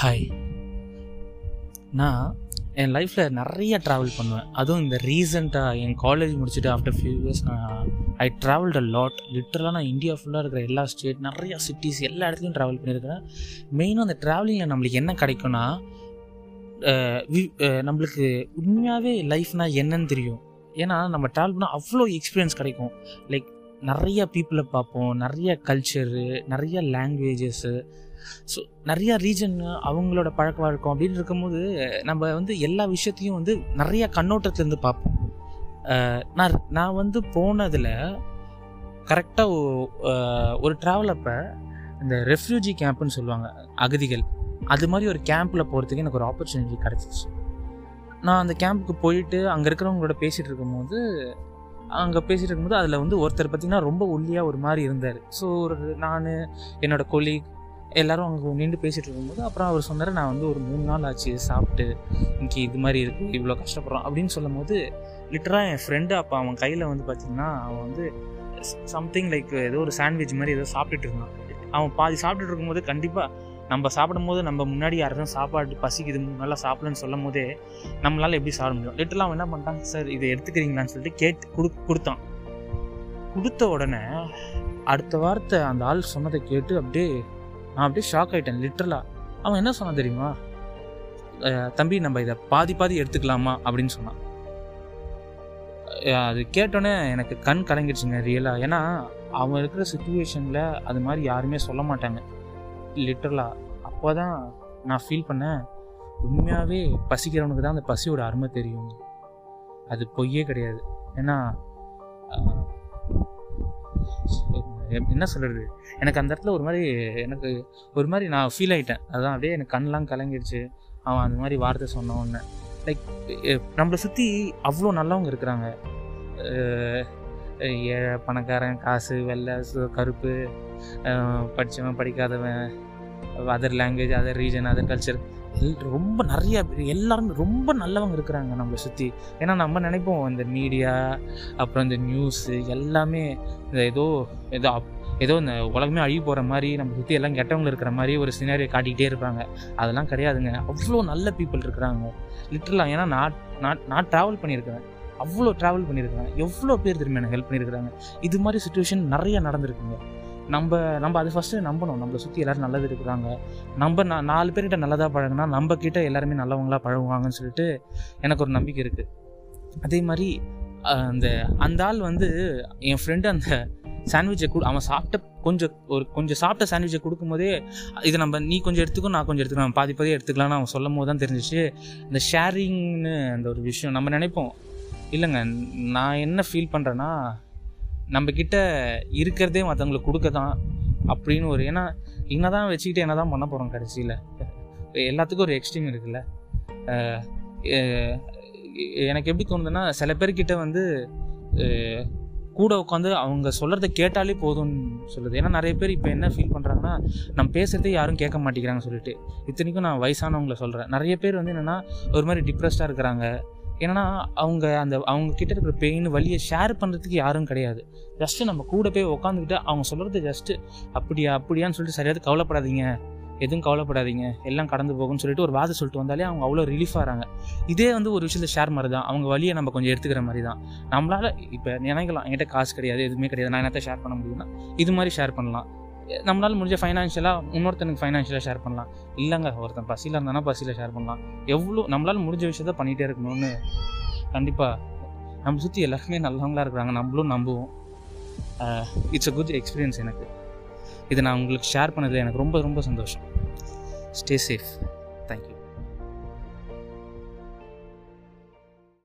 Hi நான் என் லைஃப்பில் நிறைய ட்ராவல் பண்ணுவேன். அதுவும் இந்த ரீசெண்டாக என் காலேஜ் முடிச்சுட்டு ஆஃப்டர் ஃபியூ இயர்ஸ் நான் ஐ ட்ராவல்ட் அ லாட் லிட்டரலாக நான் இந்தியா ஃபுல்லாக இருக்கிற எல்லா ஸ்டேட் நிறைய சிட்டிஸ் எல்லா இடத்துலையும் ட்ராவல் பண்ணியிருக்கிறேன். மெயினாக அந்த ட்ராவலிங்கில் நம்மளுக்கு என்ன கிடைக்கும்னா நம்மளுக்கு உண்மையாகவே லைஃப்னால் என்னன்னு தெரியும். ஏன்னா நம்ம ட்ராவல் பண்ணால் அவ்வளோ எக்ஸ்பீரியன்ஸ் கிடைக்கும். லைக் நிறைய பீப்புளை பார்ப்போம் நிறைய கல்ச்சரு நிறைய லாங்குவேஜஸ்ஸு ஸோ நிறையா ரீஜன் அவங்களோட பழக்க வழக்கம் அப்படின்னு இருக்கும்போது நம்ம வந்து எல்லா விஷயத்தையும் வந்து நிறையா கண்ணோட்டத்துலேருந்து பார்ப்போம். நான் நான் வந்து போனதில் கரெக்டாக ஒரு ட்ராவல் அப்போ இந்த ரெஃப்யூஜி கேம்ப்னு சொல்லுவாங்க அகதிகள். அது மாதிரி ஒரு கேம்பில் போகிறதுக்கு எனக்கு ஒரு ஆப்பர்ச்சுனிட்டி கிடச்சிச்சு. நான் அந்த கேம்புக்கு போயிட்டு அங்கே இருக்கிறவங்களோட பேசிகிட்டு இருக்கும்போது அங்கே பேசிகிட்டு இருக்கும்போது அதில் வந்து ஒருத்தர் பார்த்திங்கன்னா ரொம்ப ஒல்லியாக ஒரு மாதிரி இருந்தார். ஸோ ஒரு நான் என்னோடய கொலீக் எல்லாரும் அங்கே நின்று பேசிகிட்டு இருக்கும்போது அப்புறம் அவர் சொன்னார் நான் வந்து ஒரு மூணு நாள் ஆச்சு சாப்பிட்டு இன்னைக்கு இது மாதிரி இருக்குது இவ்வளோ கஷ்டப்படுறோம். அப்படின்னு சொல்லும் போது லிட்டராக என் ஃப்ரெண்டு அப்போ அவன் கையில் வந்து பார்த்திங்கன்னா அவன் வந்து சம்திங் லைக் ஏதோ ஒரு சாண்ட்விச் மாதிரி ஏதோ சாப்பிட்டுட்டு இருந்தான். அவன் பாதி சாப்பிட்டுட்டு இருக்கும்போது கண்டிப்பாக நம்ம சாப்பிடும்போது நம்ம முன்னாடி யாரும் சாப்பாடு பசிக்குது நல்லா சாப்பிடலன்னு சொல்லும் போதே நம்மளால் எப்படி சாப்பிட முடியும்? லிட்டரலாக அவன் என்ன பண்ணிட்டான்? சார் இதை எடுத்துக்கிறீங்களான்னு சொல்லிட்டு கேட்டு கொடு கொடுத்தான். கொடுத்த உடனே அடுத்த வாரத்தை அந்த ஆள் சொன்னதை கேட்டு அப்படியே நான் அப்படியே ஷாக் ஆயிட்டேன் லிட்ரலாக அவன் என்ன சொன்னான் தெரியுமா? தம்பி நம்ம இதை பாதி பாதி எடுத்துக்கலாமா? அப்படின்னு சொன்னான். அது கேட்டோன்னே எனக்கு கண் கலங்கிடுச்சுங்க ரியலாக ஏன்னா அவன் இருக்கிற சுச்சுவேஷனில் அது மாதிரி யாருமே சொல்ல மாட்டாங்க. லிட்ரலாக அப்போ தான் நான் ஃபீல் பண்ணேன் உண்மையாகவே பசிக்கிறவனுக்கு தான் அந்த பசியோட அருமை தெரியும். அது பொய்யே கிடையாது. ஏன்னா என்ன சொல்கிறது எனக்கு அந்த இடத்துல ஒரு மாதிரி எனக்கு ஒரு மாதிரி நான் ஃபீல் ஆகிட்டேன் அதான் அப்படியே எனக்கு கண்ணெலாம் கலங்கிடுச்சு. அவன் அந்த மாதிரி வார்த்தை சொன்ன உடனே. லைக் நம்மளை சுற்றி அவ்வளோ நல்லவங்க இருக்கிறாங்க. ஏழை பணக்காரன் காசு வெள்ளை சு- கருப்பு படித்தவன் படிக்காதவன் other language other region other culture ரொம்ப நிறைய எல்லாருமே ரொம்ப நல்லவங்க இருக்கிறாங்க நம்மளை சுற்றி ஏன்னா நம்ம நினைப்போம் இந்த மீடியா அப்புறம் இந்த நியூஸு எல்லாமே இந்த ஏதோ ஏதோ அப்- ஏதோ இந்த உலகமே அழிவு போகிற மாதிரி நம்ம சுற்றி எல்லாம் கெட்டவங்க இருக்கிற மாதிரி ஒரு சினாரியை காட்டிக்கிட்டே இருப்பாங்க. அதெல்லாம் கிடையாதுங்க. அவ்வளோ நல்ல பீப்புள் இருக்கிறாங்க. லிட்டரலாக ஏன்னா நான் நான் நான் ட்ராவல் பண்ணியிருக்கிறேன். அவ்வளோ ட்ராவல் பண்ணியிருக்கிறேன். எவ்வளோ பேர் திரும்ப எனக்கு ஹெல்ப் பண்ணியிருக்கிறாங்க? இது மாதிரி சுச்சுவேஷன் நிறைய நடந்திருக்குங்க. நம்ம நம்ம அது ஃபஸ்ட்டு நம்பணும். நம்மளை சுற்றி எல்லோரும் நல்லது இருக்கிறாங்க. நம்ம நான் நாலு பேர்கிட்ட நல்லதாக பழகுனா நம்ம கிட்ட எல்லாருமே நல்லவங்களாக பழகுவாங்கன்னு சொல்லிட்டு எனக்கு ஒரு நம்பிக்கை இருக்குது அதே மாதிரி அந்த அந்த ஆள் வந்து என் ஃப்ரெண்டு அந்த சாண்ட்விச்சை கொடு அவன் சாப்பிட்ட கொஞ்சம் ஒரு கொஞ்சம் சாப்பிட்ட சாண்ட்விச்சை கொடுக்கும்போதே இது நம்ம நீ கொஞ்சம் எடுத்துக்கோ நான் கொஞ்சம் எடுத்துக்கலாம் பாதி பாதி எடுத்துக்கலாம்னு அவன் சொல்லும் போது தான் தெரிஞ்சிச்சு. இந்த ஷேரிங்னு அந்த ஒரு விஷயம் நம்ம நினைப்போம். இல்லைங்க நான் என்ன ஃபீல் பண்ணுறேன்னா நம்மக்கிட்ட இருக்கிறதே மற்றவங்களுக்கு கொடுக்க தான் அப்படின்னு ஒரு ஏன்னா என்ன தான் வச்சுக்கிட்டு என்ன தான் பண்ண போகிறோம் கடைசியில். எல்லாத்துக்கும் ஒரு எக்ஸ்ட்ரீம் இருக்குல்ல. எனக்கு எப்படி தோணுதுன்னா சில பேர்கிட்ட வந்து கூட உட்காந்து அவங்க சொல்கிறத கேட்டாலே போதும்னு சொல்லுது. ஏன்னா நிறைய பேர் இப்போ என்ன ஃபீல் பண்ணுறாங்கன்னா நம்ம பேசுகிறதே யாரும் கேட்க மாட்டேங்கிறாங்க சொல்லிட்டு. இத்தனைக்கும் நான் வயசானவங்கள சொல்கிறேன் நிறைய பேர் வந்து என்னென்னா ஒரு மாதிரி டிப்ரெஸ்டாக இருக்கிறாங்க. ஏன்னா அவங்க அந்த அவங்க கிட்ட இருக்கிற பெயின் வழியை ஷேர் பண்ணுறதுக்கு யாரும் கிடையாது. ஜஸ்ட்டு நம்ம கூட போய் உட்காந்துக்கிட்டு அவங்க சொல்கிறது ஜஸ்ட்டு அப்படியா அப்படியான்னு சொல்லிட்டு சரியாது கவலைப்படாதீங்க. எதுவும் கவலைப்படாதீங்க. எல்லாம் கடந்து போகும்னு சொல்லிட்டு ஒரு வாதை சொல்லிட்டு வந்தாலே அவங்க அவ்வளோ ரிலீஃப் ஆகிறாங்க இதே வந்து ஒரு விஷயத்தை ஷேர் மாதிரி தான் அவங்க வழியை நம்ம கொஞ்சம் எடுத்துக்கிற மாதிரி தான் நம்மளால் இப்போ நினைக்கலாம் என்கிட்ட காசு கிடையாது எதுவுமே கிடையாது. நான் என்னத்தை ஷேர் பண்ண முடியும்னா இது மாதிரி ஷேர் பண்ணலாம். நம்மளால் முடிஞ்ச ஃபைனான்ஷியலாக இன்னொருத்தனுக்கு ஃபைனான்ஷியலாக ஷேர் பண்ணலாம். இல்லைங்க ஒருத்தன் பசியில் இருந்தானா பசியில் ஷேர் பண்ணலாம். எவ்வளோ நம்மளால் முடிஞ்ச விஷயத்த பண்ணிகிட்டே இருக்கணும்னு கண்டிப்பாக நம்ம சுற்றி எல்லாருமே நல்லவங்களா இருக்கிறாங்க. நம்மளும் நம்புவோம். இட்ஸ் அ குட் எக்ஸ்பீரியன்ஸ் எனக்கு. இதை நான் உங்களுக்கு ஷேர் பண்ணதில் எனக்கு ரொம்ப ரொம்ப சந்தோஷம். Stay safe